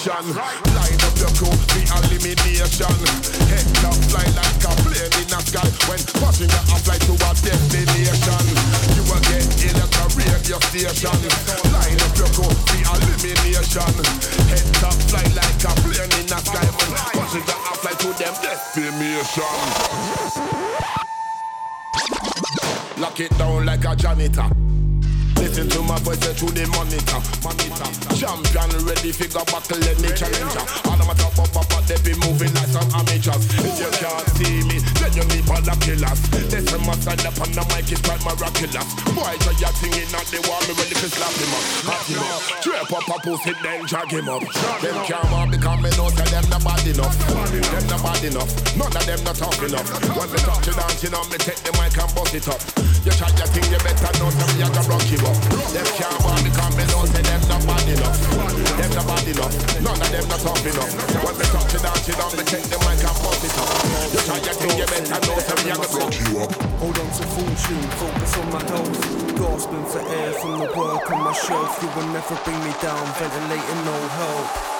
station. Line up your crew, the elimination. Head up, fly like a plane in the sky. When your fly to a destination. You will get in at a radio station. Line up your crew, the elimination. Head up, fly like a plane in the sky. When your fly to them destination. Lock it down like a janitor. Listen to my voice through the monitor. monitor. Champion ready, figure battle any challenger. All of my top up, up, up, they be moving like some amateurs. If you can't see me, then you need all the killers. This time I stand up on the mic, it's quite miraculous. Boy, try your thing in at the wall, me ready to slap him up. Hot him up. Drape up a pussy, then drag him up. Them can't walk because me know say them not bad enough. Them not bad enough. None of them not tough enough. When me touch it down, you know me take the mic and bust it up. You try your thing, you better know some you gonna rock you up. Them can't walk because me know say them not bad enough. Them not bad enough. None of them not tough enough. When me touch it down, you know me take the mic and bust it up. You try your thing, you better know some you gonna fuck you up. Hold on to fortune, focus on my health. Gasping for air from the work on my shelf. You will never bring me down, ventilating no help.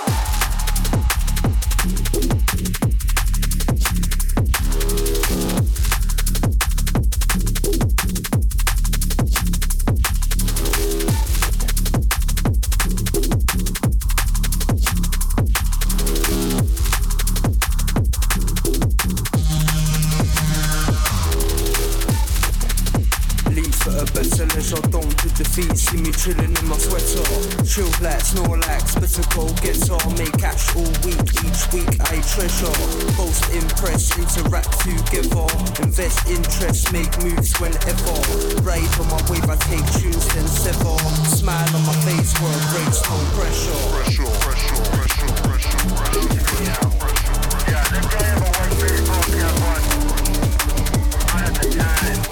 Chill like Snorlax, better go guitar. Make cash all week, each week I treasure. Post impress, interact together. Invest interest, make moves whenever. Ride on my wave, I take tunes then sever. Smile on my face, work breaks, no pressure. Pressure, pressure, pressure, pressure, pressure. Yeah, this guy ever worked very broke out once. Not at the time.